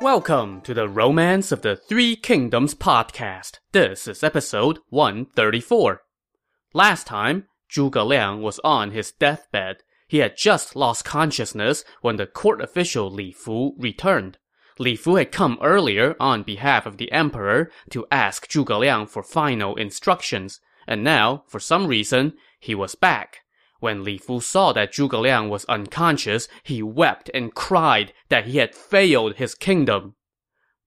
Welcome to the Romance of the Three Kingdoms podcast. This is episode 134. Last time, Zhuge Liang was on his deathbed. He had just lost consciousness when the court official Li Fu returned. Li Fu had come earlier on behalf of the emperor to ask Zhuge Liang for final instructions, and now, for some reason, he was back. When Li Fu saw that Zhuge Liang was unconscious, he wept and cried that he had failed his kingdom.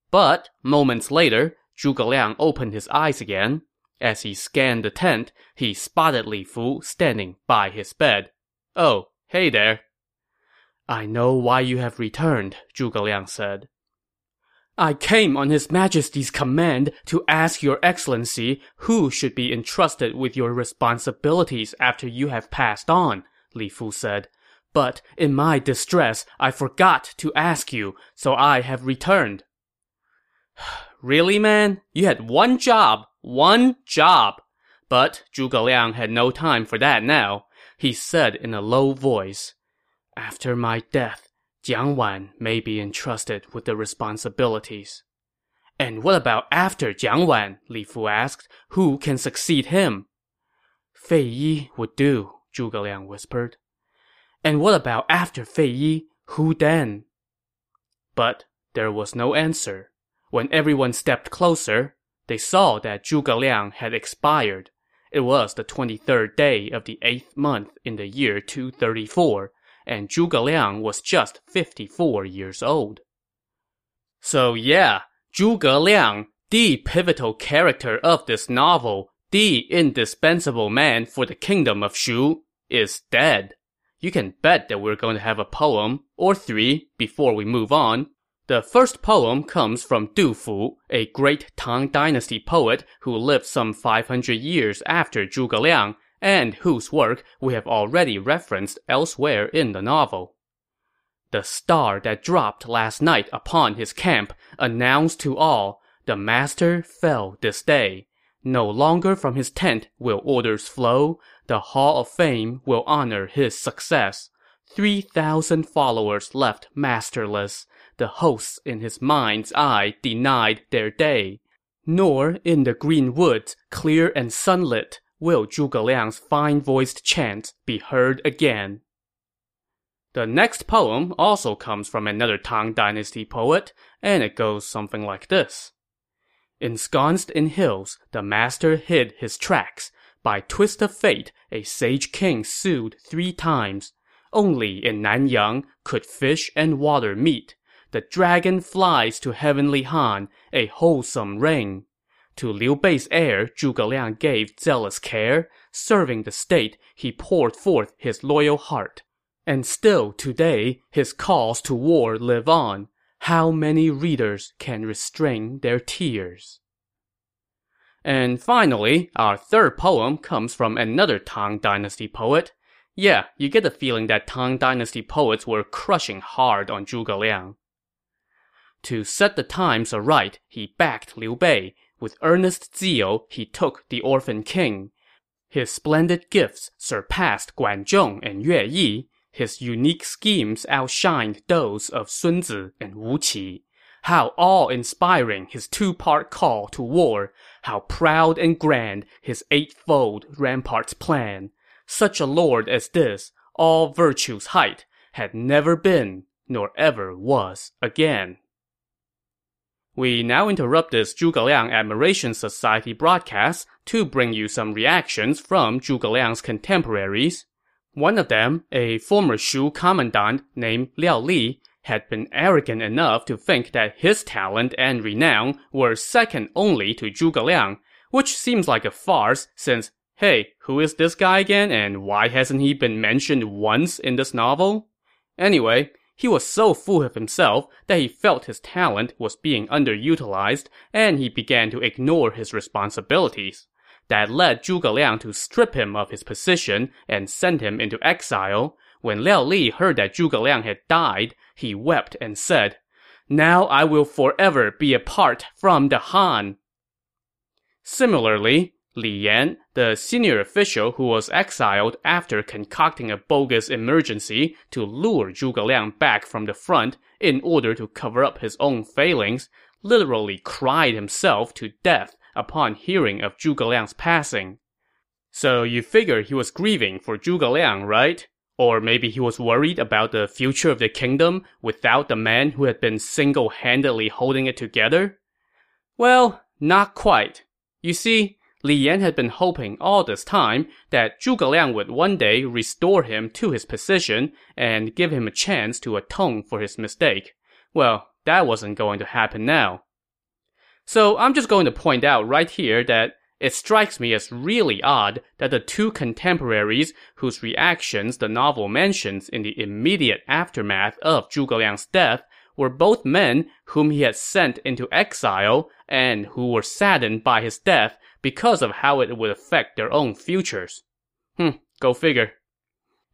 But moments later, Zhuge Liang opened his eyes again. As he scanned the tent, he spotted Li Fu standing by his bed. Oh, hey there. I know why you have returned, Zhuge Liang said. I came on His Majesty's command to ask Your Excellency who should be entrusted with your responsibilities after you have passed on, Li Fu said. But in my distress, I forgot to ask you, so I have returned. really, man? You had one job. One job. But Zhuge Liang had no time for that now. He said in a low voice, After my death, Jiang Wan may be entrusted with the responsibilities. And what about after Jiang Wan? Li Fu asked. Who can succeed him? Fei Yi would do, Zhuge Liang whispered. And what about after Fei Yi? Who then? But there was no answer. When everyone stepped closer, they saw that Zhuge Liang had expired. It was the 23rd day of the 8th month in the year 234, and Zhuge Liang was just 54 years old. So yeah, Zhuge Liang, the pivotal character of this novel, the indispensable man for the kingdom of Shu, is dead. You can bet that we're going to have a poem, or three, before we move on. The first poem comes from Du Fu, a great Tang Dynasty poet who lived some 500 years after Zhuge Liang and whose work we have already referenced elsewhere in the novel. The star that dropped last night upon his camp announced to all, the master fell this day. No longer from his tent will orders flow, the hall of fame will honor his success. Three thousand followers left masterless, the hosts in his mind's eye denied their day. Nor in the green woods, clear and sunlit, will Zhuge Liang's fine-voiced chant be heard again. The next poem also comes from another Tang Dynasty poet, and it goes something like this. Ensconced in hills, the master hid his tracks. By twist of fate, a sage king sued three times. Only in Nanyang could fish and water meet. The dragon flies to heavenly Han, a wholesome rain. To Liu Bei's heir, Zhuge Liang gave zealous care. Serving the state, he poured forth his loyal heart. And still today, his calls to war live on. How many readers can restrain their tears? And finally, our third poem comes from another Tang Dynasty poet. Yeah, you get the feeling that Tang Dynasty poets were crushing hard on Zhuge Liang. To set the times aright, he backed Liu Bei, with earnest zeal, he took the orphan king. His splendid gifts surpassed Guan Zhong and Yue Yi. His unique schemes outshined those of Sun Zi and Wu Qi. How awe-inspiring his two-part call to war! How proud and grand his eightfold ramparts plan! Such a lord as this, all virtue's height, had never been, nor ever was again. We now interrupt this Zhuge Liang Admiration Society broadcast to bring you some reactions from Zhuge Liang's contemporaries. One of them, a former Shu commandant named Liao Li, had been arrogant enough to think that his talent and renown were second only to Zhuge Liang, which seems like a farce since, hey, who is this guy again and why hasn't he been mentioned once in this novel? Anyway, he was so full of himself that he felt his talent was being underutilized, and he began to ignore his responsibilities. That led Zhuge Liang to strip him of his position and send him into exile. When Liao Li heard that Zhuge Liang had died, he wept and said, Now I will forever be apart from the Han. Similarly, Li Yan, the senior official who was exiled after concocting a bogus emergency to lure Zhuge Liang back from the front in order to cover up his own failings, literally cried himself to death upon hearing of Zhuge Liang's passing. So you figure he was grieving for Zhuge Liang, right? Or maybe he was worried about the future of the kingdom without the man who had been single-handedly holding it together? Well, not quite. You see, Li Yan had been hoping all this time that Zhuge Liang would one day restore him to his position and give him a chance to atone for his mistake. Well, that wasn't going to happen now. So I'm just going to point out right here that it strikes me as really odd that the two contemporaries whose reactions the novel mentions in the immediate aftermath of Zhuge Liang's death were both men whom he had sent into exile and who were saddened by his death because of how it would affect their own futures. Hmm, go figure.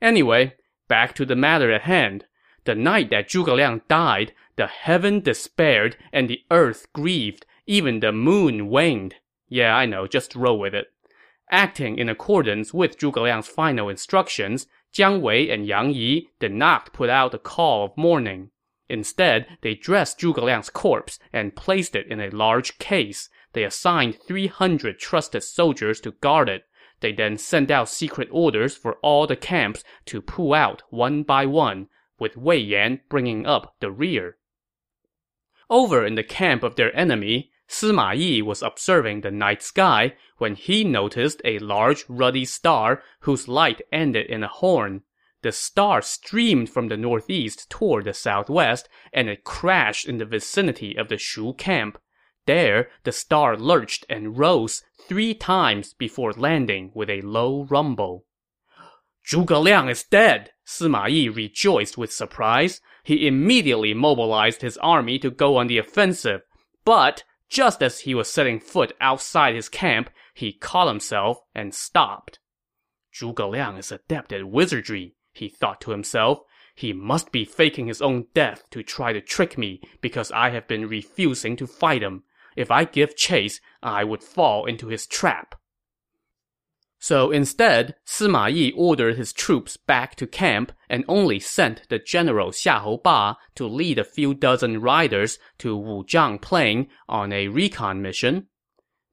Anyway, back to the matter at hand. The night that Zhuge Liang died, the heaven despaired and the earth grieved, even the moon waned. Yeah, I know, just roll with it. Acting in accordance with Zhuge Liang's final instructions, Jiang Wei and Yang Yi did not put out the call of mourning. Instead, they dressed Zhuge Liang's corpse and placed it in a large case. They assigned 300 trusted soldiers to guard it. They then sent out secret orders for all the camps to pull out one by one, with Wei Yan bringing up the rear. Over in the camp of their enemy, Sima Yi was observing the night sky when he noticed a large ruddy star whose light ended in a horn. The star streamed from the northeast toward the southwest, and it crashed in the vicinity of the Shu camp. There, the star lurched and rose three times before landing with a low rumble. Zhuge Liang is dead! Sima Yi rejoiced with surprise. He immediately mobilized his army to go on the offensive. But just as he was setting foot outside his camp, he caught himself and stopped. Zhuge Liang is adept at wizardry, he thought to himself. He must be faking his own death to try to trick me because I have been refusing to fight him. If I give chase, I would fall into his trap. So instead, Sima Yi ordered his troops back to camp and only sent the general Xiahou Ba to lead a few dozen riders to Wuzhang Plain on a recon mission.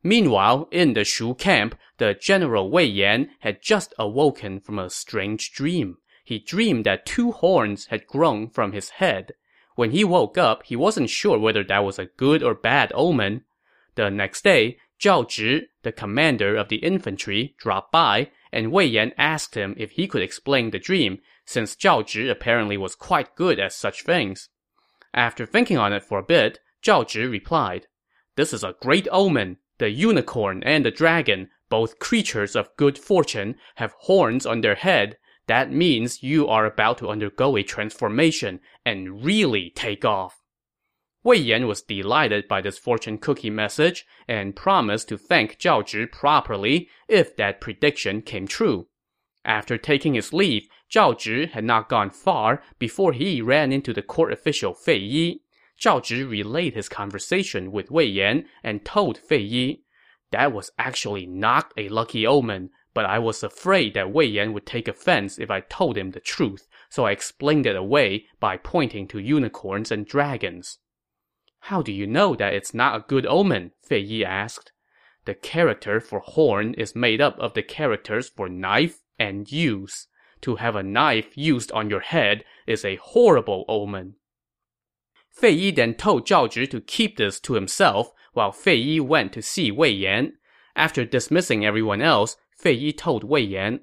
Meanwhile, in the Shu camp, the general Wei Yan had just awoken from a strange dream. He dreamed that two horns had grown from his head. When he woke up, he wasn't sure whether that was a good or bad omen. The next day, Zhao Zhi, the commander of the infantry, dropped by, and Wei Yan asked him if he could explain the dream, since Zhao Zhi apparently was quite good at such things. After thinking on it for a bit, Zhao Zhi replied, This is a great omen. The unicorn and the dragon, both creatures of good fortune, have horns on their head. That means you are about to undergo a transformation and really take off. Wei Yan was delighted by this fortune cookie message and promised to thank Zhao Zhi properly if that prediction came true. After taking his leave, Zhao Zhi had not gone far before he ran into the court official Fei Yi. Zhao Zhi relayed his conversation with Wei Yan and told Fei Yi, That was actually not a lucky omen, but I was afraid that Wei Yan would take offense if I told him the truth, so I explained it away by pointing to unicorns and dragons. How do you know that it's not a good omen? Fei Yi asked. The character for horn is made up of the characters for knife and use. To have a knife used on your head is a horrible omen. Fei Yi then told Zhao Zhi to keep this to himself, while Fei Yi went to see Wei Yan. After dismissing everyone else, Fei Yi told Wei Yan,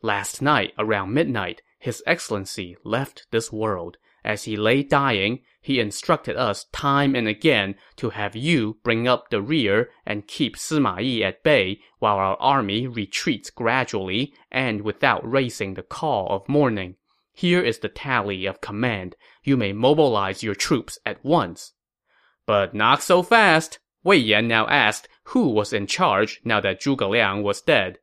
Last night, around midnight, His Excellency left this world. As he lay dying, he instructed us time and again to have you bring up the rear and keep Sima Yi at bay while our army retreats gradually and without raising the call of mourning. Here is the tally of command. You may mobilize your troops at once. But not so fast. Wei Yan now asked who was in charge now that Zhuge Liang was dead.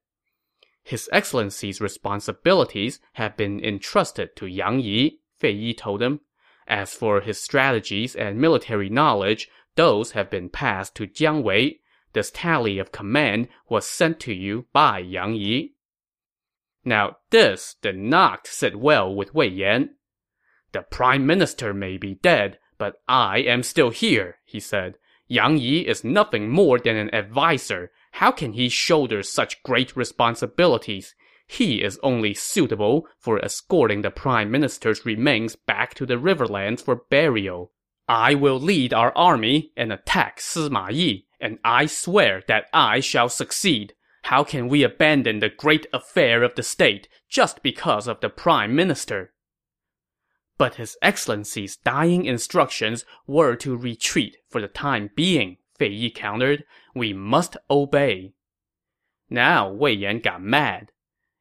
His Excellency's responsibilities have been entrusted to Yang Yi, Fei Yi told him. As for his strategies and military knowledge, those have been passed to Jiang Wei. This tally of command was sent to you by Yang Yi. Now, this did not sit well with Wei Yan. The prime minister may be dead, but I am still here, he said. Yang Yi is nothing more than an adviser. How can he shoulder such great responsibilities? He is only suitable for escorting the prime minister's remains back to the riverlands for burial. I will lead our army and attack Sima Yi, and I swear that I shall succeed. How can we abandon the great affair of the state just because of the prime minister? But His Excellency's dying instructions were to retreat for the time being, Fei Yi countered. We must obey. Now Wei Yan got mad.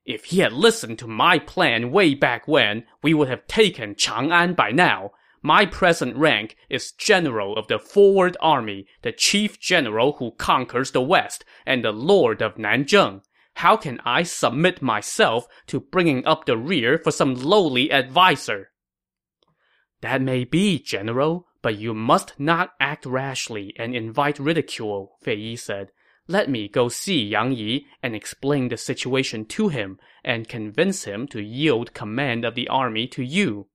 If he had listened to my plan way back when, we would have taken Chang'an by now. My present rank is General of the Forward Army, the Chief General who conquers the West, and the Lord of Nanzheng. How can I submit myself to bringing up the rear for some lowly adviser? That may be, General, but you must not act rashly and invite ridicule, Fei Yi said. Let me go see Yang Yi and explain the situation to him and convince him to yield command of the army to you.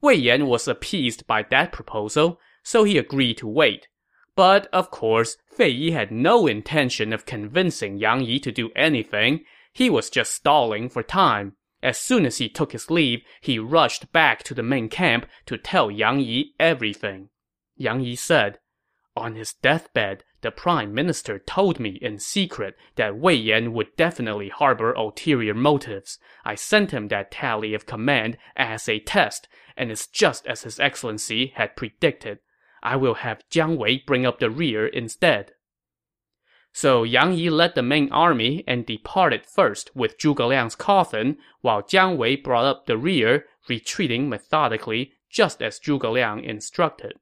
Wei Yan was appeased by that proposal, so he agreed to wait. But, of course, Fei Yi had no intention of convincing Yang Yi to do anything. He was just stalling for time. As soon as he took his leave, he rushed back to the main camp to tell Yang Yi everything. Yang Yi said, On his deathbed, the prime minister told me in secret that Wei Yan would definitely harbor ulterior motives. I sent him that tally of command as a test, and it's just as his excellency had predicted. I will have Jiang Wei bring up the rear instead. So Yang Yi led the main army and departed first with Zhuge Liang's coffin, while Jiang Wei brought up the rear, retreating methodically, just as zhuge liang instructed.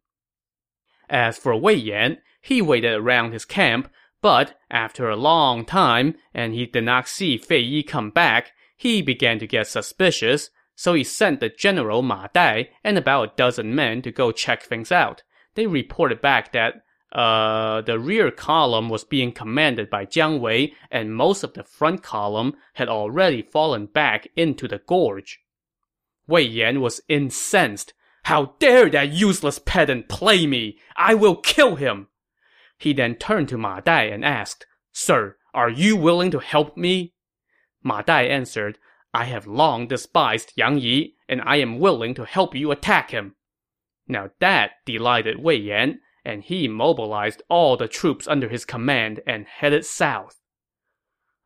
As for Wei Yan, he waited around his camp, but after a long time, and he did not see Fei Yi come back, he began to get suspicious, so he sent the general Ma Dai and about a dozen men to go check things out. They reported back that uh, the rear column was being commanded by Jiang Wei, and most of the front column had already fallen back into the gorge. Wei Yan was incensed. How dare that useless pedant play me! I will kill him! He then turned to Ma Dai and asked, Sir, are you willing to help me? Ma Dai answered, I have long despised Yang Yi, and I am willing to help you attack him. Now that delighted Wei Yan, and he mobilized all the troops under his command and headed south.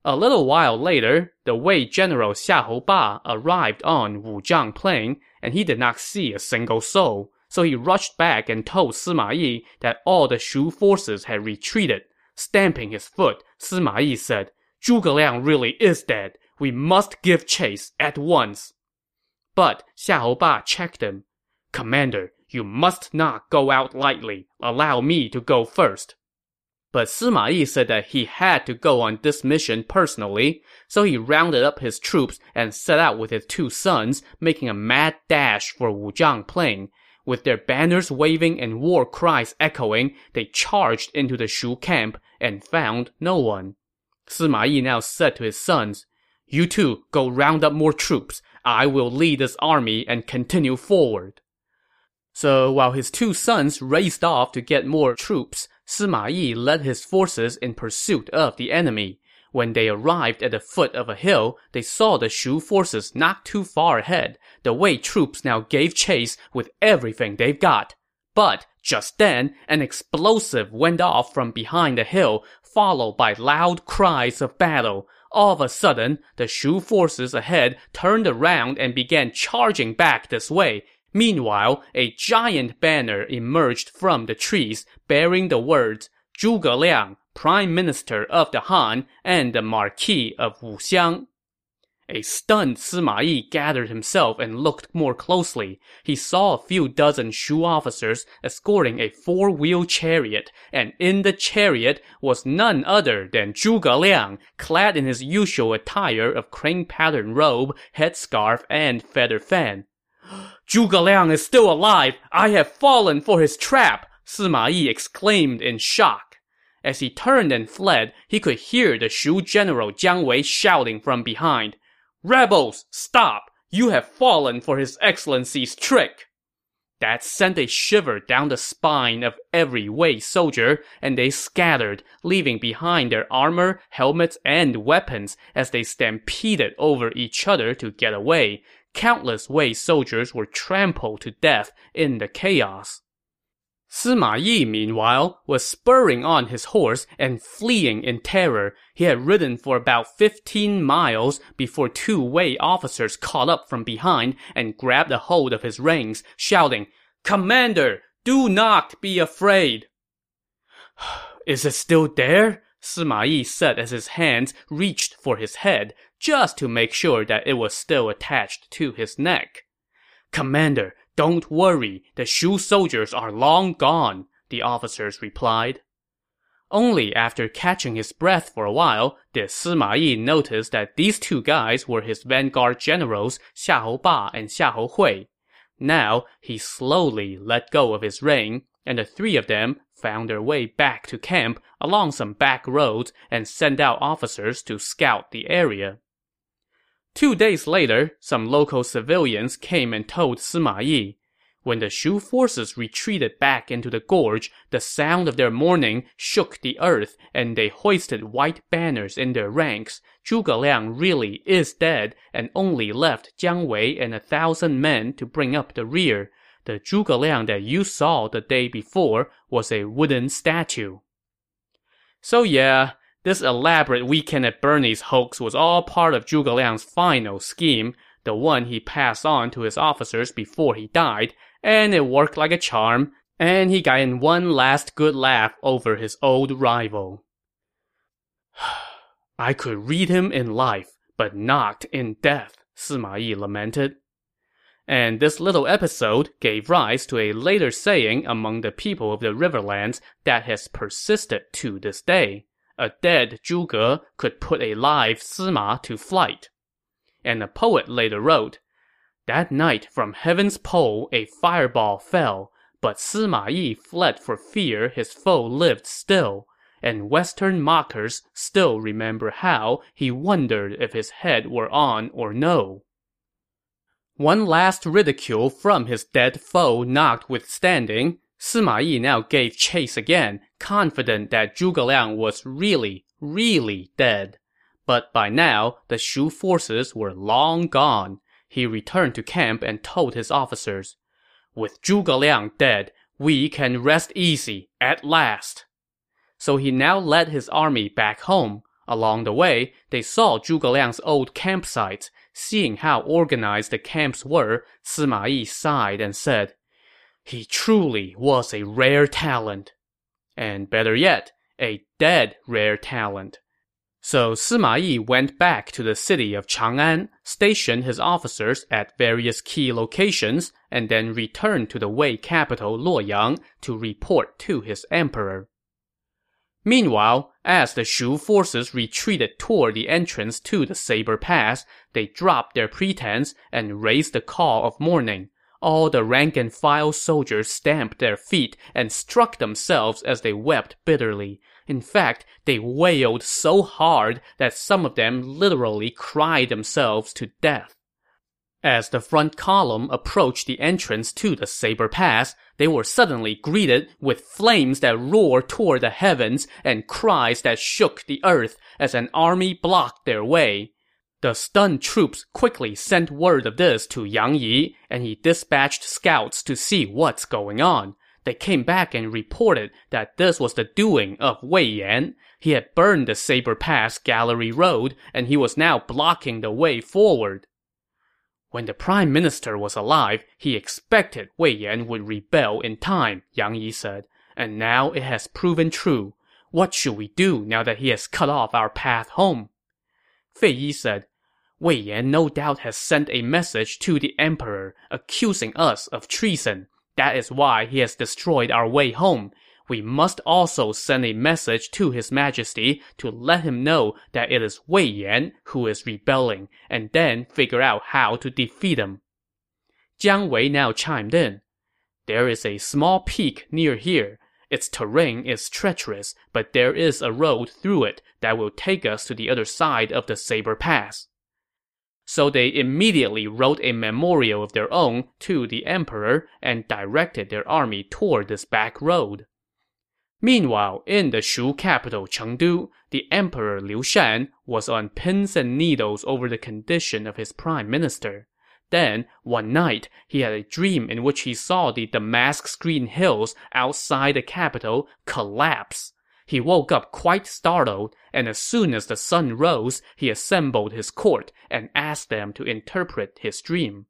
A little while later, the Wei general Xiahou Ba arrived on Wuzhang Plain, and he did not see a single soul. So he rushed back and told Sima Yi that all the Shu forces had retreated. Stamping his foot, Sima Yi said, Zhuge Liang really is dead. We must give chase at once. But Xiahou Ba checked him. Commander, you must not go out lightly. Allow me to go first. But Sima Yi said that he had to go on this mission personally, so he rounded up his troops and set out with his two sons, making a mad dash for Wuzhang Plain. With their banners waving and war cries echoing, they charged into the Shu camp and found no one. Sima Yi now said to his sons, You two go round up more troops. I will lead this army and continue forward. So while his two sons raced off to get more troops, Sima Yi led his forces in pursuit of the enemy. When they arrived at the foot of a hill, they saw the Shu forces not too far ahead. The Wei troops now gave chase with everything they've got. But just then, an explosive went off from behind the hill, followed by loud cries of battle. All of a sudden, the Shu forces ahead turned around and began charging back this way. Meanwhile, a giant banner emerged from the trees bearing the words Zhuge Liang, Prime Minister of the Han and the Marquis of Wuxiang. A stunned Sima Yi gathered himself and looked more closely. He saw a few dozen Shu officers escorting a four-wheel chariot, and in the chariot was none other than Zhuge Liang, clad in his usual attire of crane-pattern robe, headscarf, and feather fan. Zhuge Liang is still alive! I have fallen for his trap! Sima Yi exclaimed in shock. As he turned and fled, he could hear the Shu general Jiang Wei shouting from behind, Rebels, stop! You have fallen for His Excellency's trick! That sent a shiver down the spine of every Wei soldier, and they scattered, leaving behind their armor, helmets, and weapons as they stampeded over each other to get away. Countless Wei soldiers were trampled to death in the chaos. Sima Yi, meanwhile, was spurring on his horse and fleeing in terror. He had ridden for about 15 miles before two Wei officers caught up from behind and grabbed a hold of his reins, shouting, Commander, do not be afraid! Is it still there? Sima Yi said as his hands reached for his head, just to make sure that it was still attached to his neck. Commander, don't worry, the Shu soldiers are long gone, the officers replied. Only after catching his breath for a while did Sima Yi notice that these two guys were his vanguard generals Xiahou Ba and Xiahou Hui. Now, he slowly let go of his rein, and the three of them found their way back to camp along some back roads and sent out officers to scout the area. Two days later, some local civilians came and told Sima Yi. When the Shu forces retreated back into the gorge, the sound of their mourning shook the earth, and they hoisted white banners in their ranks. Zhuge Liang really is dead and only left Jiang Wei and a thousand men to bring up the rear. The Zhuge Liang that you saw the day before was a wooden statue. So yeah, this elaborate weekend at Bernie's hoax was all part of Zhuge Liang's final scheme, the one he passed on to his officers before he died, and it worked like a charm, and he got in one last good laugh over his old rival. I could read him in life, but not in death, Sima Yi lamented. And this little episode gave rise to a later saying among the people of the Riverlands that has persisted to this day a dead Zhuge could put a live Sima to flight. And a poet later wrote, That night from heaven's pole a fireball fell, but Sima Yi fled for fear his foe lived still, and western mockers still remember how he wondered if his head were on or no. One last ridicule from his dead foe notwithstanding, Sima Yi now gave chase again, confident that Zhuge Liang was really, really dead. But by now, the Shu forces were long gone. He returned to camp and told his officers, With Zhuge Liang dead, we can rest easy at last. So he now led his army back home. Along the way, they saw Zhuge Liang's old campsites. Seeing how organized the camps were, Sima Yi sighed and said, he truly was a rare talent. And better yet, a dead rare talent. So Sima Yi went back to the city of Chang'an, stationed his officers at various key locations, and then returned to the Wei capital Luoyang to report to his emperor. Meanwhile, as the Shu forces retreated toward the entrance to the Saber Pass, they dropped their pretense and raised the call of mourning all the rank-and-file soldiers stamped their feet and struck themselves as they wept bitterly. In fact, they wailed so hard that some of them literally cried themselves to death. As the front column approached the entrance to the Saber Pass, they were suddenly greeted with flames that roared toward the heavens and cries that shook the earth as an army blocked their way. The stunned troops quickly sent word of this to Yang Yi, and he dispatched scouts to see what's going on. They came back and reported that this was the doing of Wei Yan. He had burned the Saber Pass Gallery Road, and he was now blocking the way forward. When the prime minister was alive, he expected Wei Yan would rebel in time, Yang Yi said. And now it has proven true. What should we do now that he has cut off our path home? Fei Yi said, Wei Yan no doubt has sent a message to the emperor, accusing us of treason. That is why he has destroyed our way home. We must also send a message to his majesty to let him know that it is Wei Yan who is rebelling, and then figure out how to defeat him. Jiang Wei now chimed in. There is a small peak near here. Its terrain is treacherous, but there is a road through it that will take us to the other side of the Saber Pass. So they immediately wrote a memorial of their own to the emperor and directed their army toward this back road. Meanwhile, in the Shu capital Chengdu, the emperor Liu Shan was on pins and needles over the condition of his prime minister. Then, one night, he had a dream in which he saw the damask screen hills outside the capital collapse. He woke up quite startled, and as soon as the sun rose, he assembled his court and asked them to interpret his dream.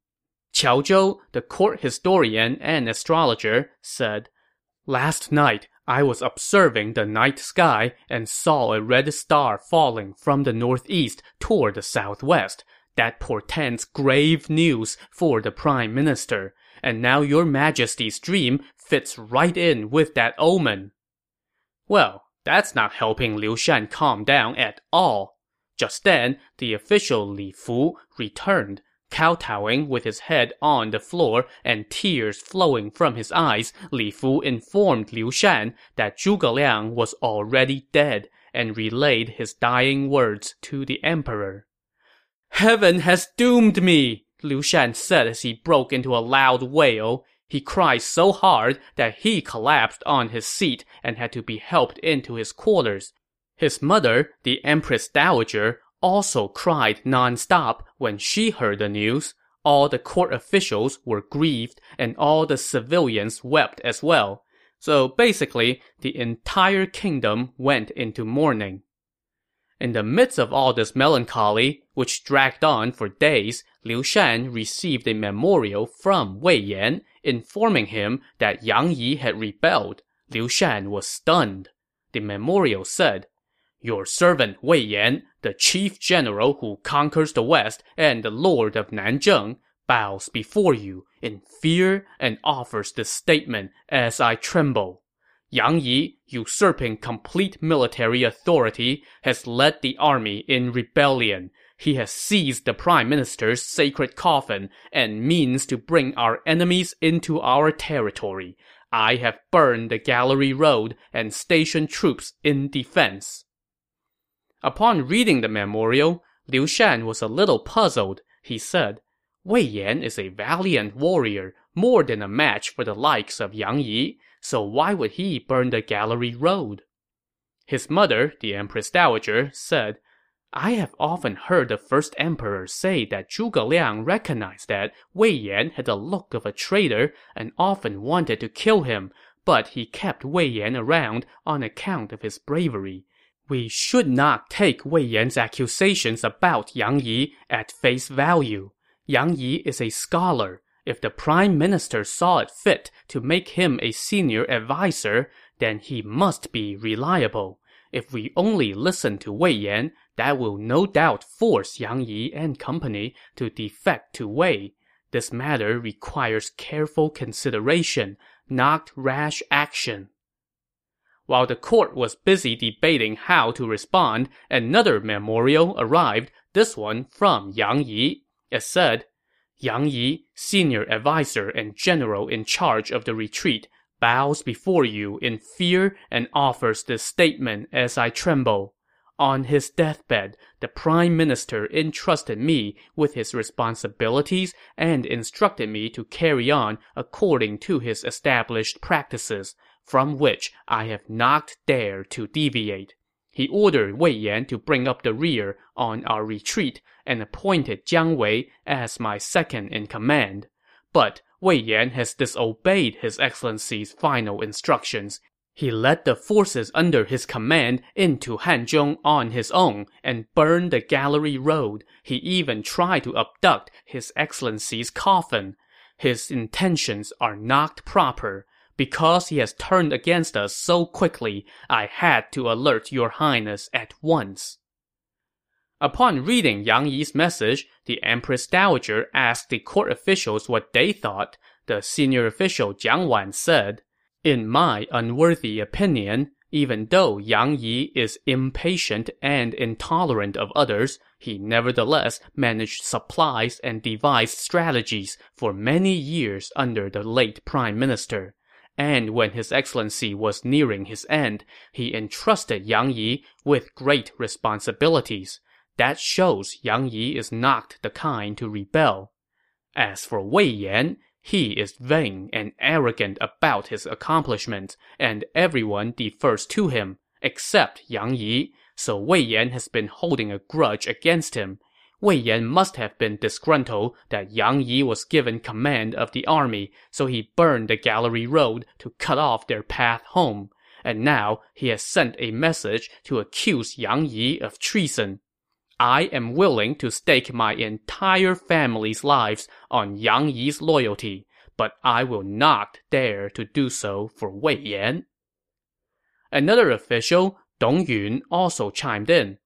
Qiao Zhou, the court historian and astrologer, said, Last night, I was observing the night sky and saw a red star falling from the northeast toward the southwest. That portends grave news for the prime minister. And now your majesty's dream fits right in with that omen. Well, that's not helping Liu Shan calm down at all. Just then, the official Li Fu returned. Kowtowing with his head on the floor and tears flowing from his eyes, Li Fu informed Liu Shan that Zhuge Liang was already dead and relayed his dying words to the emperor. Heaven has doomed me, Liu Shan said as he broke into a loud wail. He cried so hard that he collapsed on his seat and had to be helped into his quarters. His mother, the Empress Dowager, also cried nonstop when she heard the news. All the court officials were grieved, and all the civilians wept as well. So basically, the entire kingdom went into mourning. In the midst of all this melancholy, which dragged on for days, Liu Shan received a memorial from Wei Yan, informing him that Yang Yi had rebelled. Liu Shan was stunned. The memorial said, Your servant Wei Yan, the chief general who conquers the west and the lord of Nanzheng, bows before you in fear and offers this statement as I tremble. Yang Yi, usurping complete military authority, has led the army in rebellion. He has seized the prime minister's sacred coffin and means to bring our enemies into our territory. I have burned the gallery road and stationed troops in defense. Upon reading the memorial, Liu Shan was a little puzzled. He said, Wei Yan is a valiant warrior, more than a match for the likes of Yang Yi so why would he burn the gallery road? His mother, the Empress Dowager, said, I have often heard the first emperor say that Zhuge Liang recognized that Wei Yan had the look of a traitor and often wanted to kill him, but he kept Wei Yan around on account of his bravery. We should not take Wei Yan's accusations about Yang Yi at face value. Yang Yi is a scholar, if the prime minister saw it fit to make him a senior adviser, then he must be reliable. If we only listen to Wei Yan, that will no doubt force Yang Yi and company to defect to Wei. This matter requires careful consideration, not rash action. While the court was busy debating how to respond, another memorial arrived, this one from Yang Yi. It said, Yang Yi, senior adviser and general in charge of the retreat, bows before you in fear and offers this statement as I tremble. On his deathbed, the prime minister entrusted me with his responsibilities and instructed me to carry on according to his established practices, from which I have not dared to deviate. He ordered Wei Yan to bring up the rear on our retreat and appointed Jiang Wei as my second in command. But Wei Yan has disobeyed His Excellency's final instructions. He led the forces under his command into Hanzhong on his own and burned the gallery road. He even tried to abduct His Excellency's coffin. His intentions are not proper. Because he has turned against us so quickly, I had to alert your highness at once. Upon reading Yang Yi's message, the Empress Dowager asked the court officials what they thought. The senior official Jiang Wan said, In my unworthy opinion, even though Yang Yi is impatient and intolerant of others, he nevertheless managed supplies and devised strategies for many years under the late prime minister. And when His Excellency was nearing his end, he entrusted Yang Yi with great responsibilities. That shows Yang Yi is not the kind to rebel. As for Wei Yan, he is vain and arrogant about his accomplishments, and everyone defers to him, except Yang Yi, so Wei Yan has been holding a grudge against him. Wei Yan must have been disgruntled that Yang Yi was given command of the army, so he burned the gallery road to cut off their path home. And now he has sent a message to accuse Yang Yi of treason. I am willing to stake my entire family's lives on Yang Yi's loyalty, but I will not dare to do so for Wei Yan. Another official, Dong Yun, also chimed in.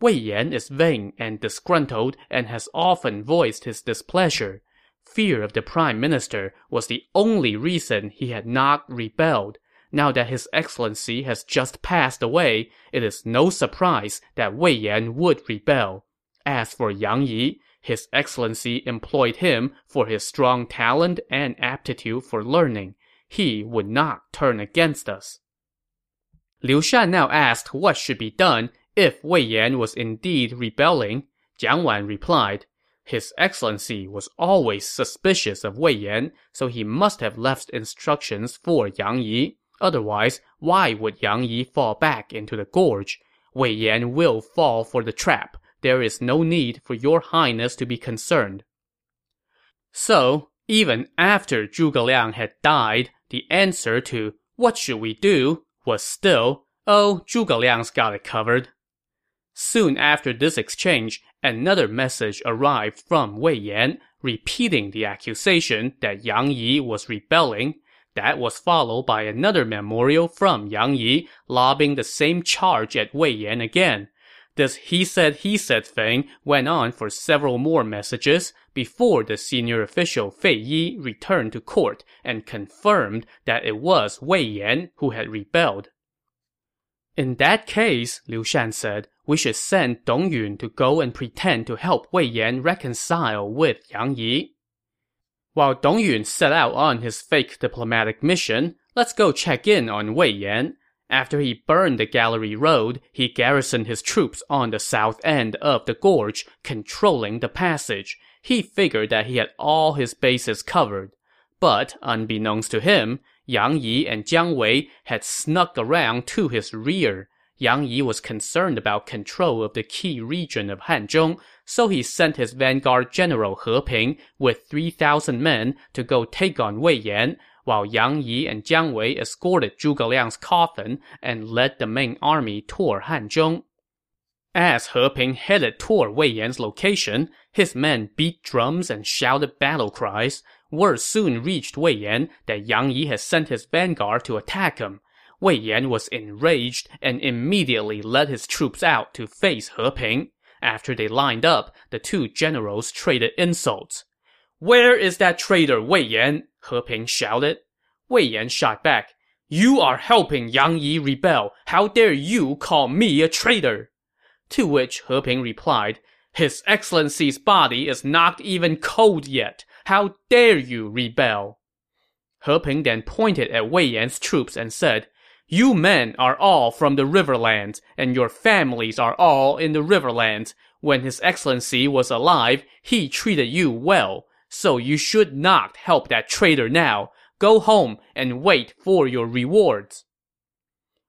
Wei Yan is vain and disgruntled and has often voiced his displeasure. Fear of the prime minister was the only reason he had not rebelled. Now that his excellency has just passed away, it is no surprise that Wei Yan would rebel. As for Yang Yi, his excellency employed him for his strong talent and aptitude for learning. He would not turn against us. Liu Shan now asked what should be done if Wei Yan was indeed rebelling, Jiang Wan replied, His Excellency was always suspicious of Wei Yan, so he must have left instructions for Yang Yi. Otherwise, why would Yang Yi fall back into the gorge? Wei Yan will fall for the trap. There is no need for your highness to be concerned. So, even after Zhuge Liang had died, the answer to what should we do was still, oh, Zhuge Liang's got it covered. Soon after this exchange, another message arrived from Wei Yan, repeating the accusation that Yang Yi was rebelling. That was followed by another memorial from Yang Yi, lobbing the same charge at Wei Yan again. This he said he said thing went on for several more messages before the senior official Fei Yi returned to court and confirmed that it was Wei Yan who had rebelled. In that case, Liu Shan said, we should send Dong Yun to go and pretend to help Wei Yan reconcile with Yang Yi. While Dong Yun set out on his fake diplomatic mission, let's go check in on Wei Yan. After he burned the Gallery Road, he garrisoned his troops on the south end of the gorge, controlling the passage. He figured that he had all his bases covered. But, unbeknownst to him, Yang Yi and Jiang Wei had snuck around to his rear. Yang Yi was concerned about control of the key region of Hanzhong, so he sent his vanguard general He Ping with 3,000 men to go take on Wei Yan, while Yang Yi and Jiang Wei escorted Zhuge Liang's coffin and led the main army toward Hanzhong. As He Ping headed toward Wei Yan's location, his men beat drums and shouted battle cries. Word soon reached Wei Yan that Yang Yi had sent his vanguard to attack him. Wei Yan was enraged and immediately led his troops out to face He Ping. After they lined up, the two generals traded insults. Where is that traitor Wei Yan? He Ping shouted. Wei Yan shot back, You are helping Yang Yi rebel. How dare you call me a traitor? To which He Ping replied, His Excellency's body is not even cold yet. How dare you rebel? He Ping then pointed at Wei Yan's troops and said, You men are all from the Riverlands, and your families are all in the Riverlands. When His Excellency was alive, he treated you well. So you should not help that traitor now. Go home and wait for your rewards.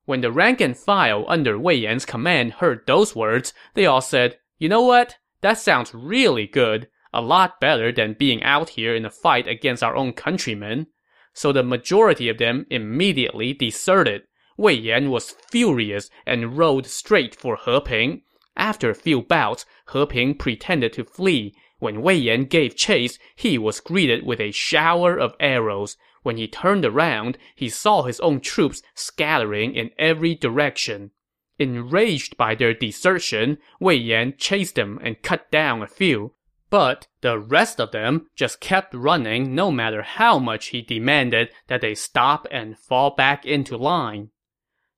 When the rank and file under Wei Yan's command heard those words, they all said, You know what? That sounds really good. A lot better than being out here in a fight against our own countrymen. So the majority of them immediately deserted. Wei Yan was furious and rode straight for He Ping. After a few bouts, He Ping pretended to flee. When Wei Yan gave chase, he was greeted with a shower of arrows. When he turned around, he saw his own troops scattering in every direction. Enraged by their desertion, Wei Yan chased them and cut down a few. But the rest of them just kept running no matter how much he demanded that they stop and fall back into line.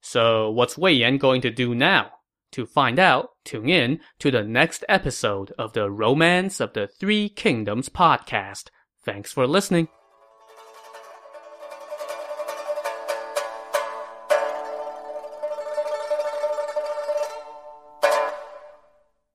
So what's Wei Yan going to do now? To find out, tune in to the next episode of the Romance of the Three Kingdoms podcast. Thanks for listening.